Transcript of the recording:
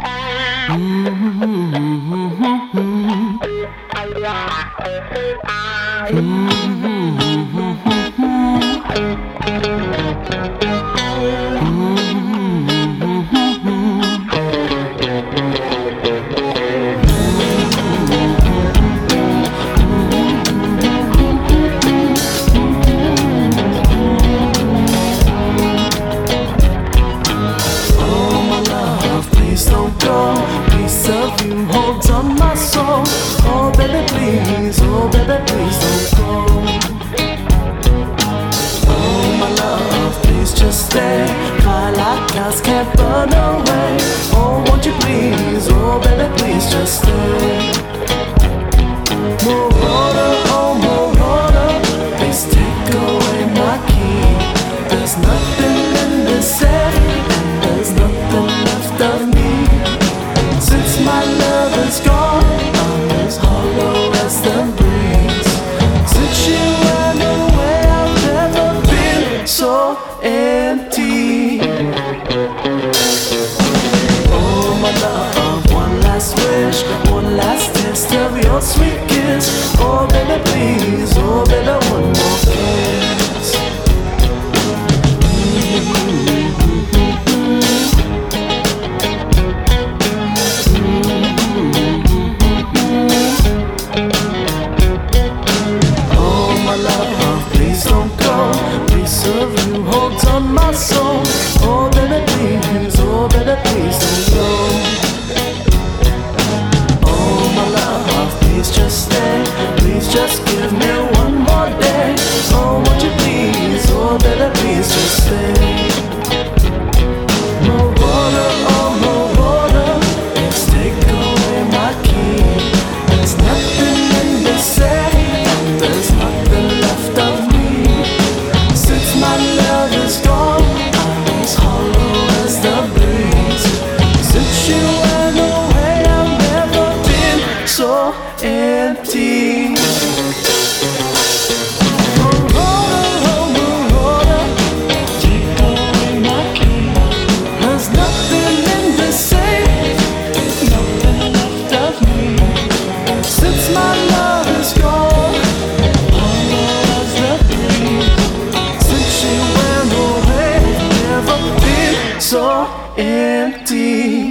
Mm-hmm. mm-hmm. mm-hmm. hold on my soul. Oh baby, please, oh baby, please don't go. Oh my love, please just stay. My light clouds can't burn away. love you holds on my soul. empty.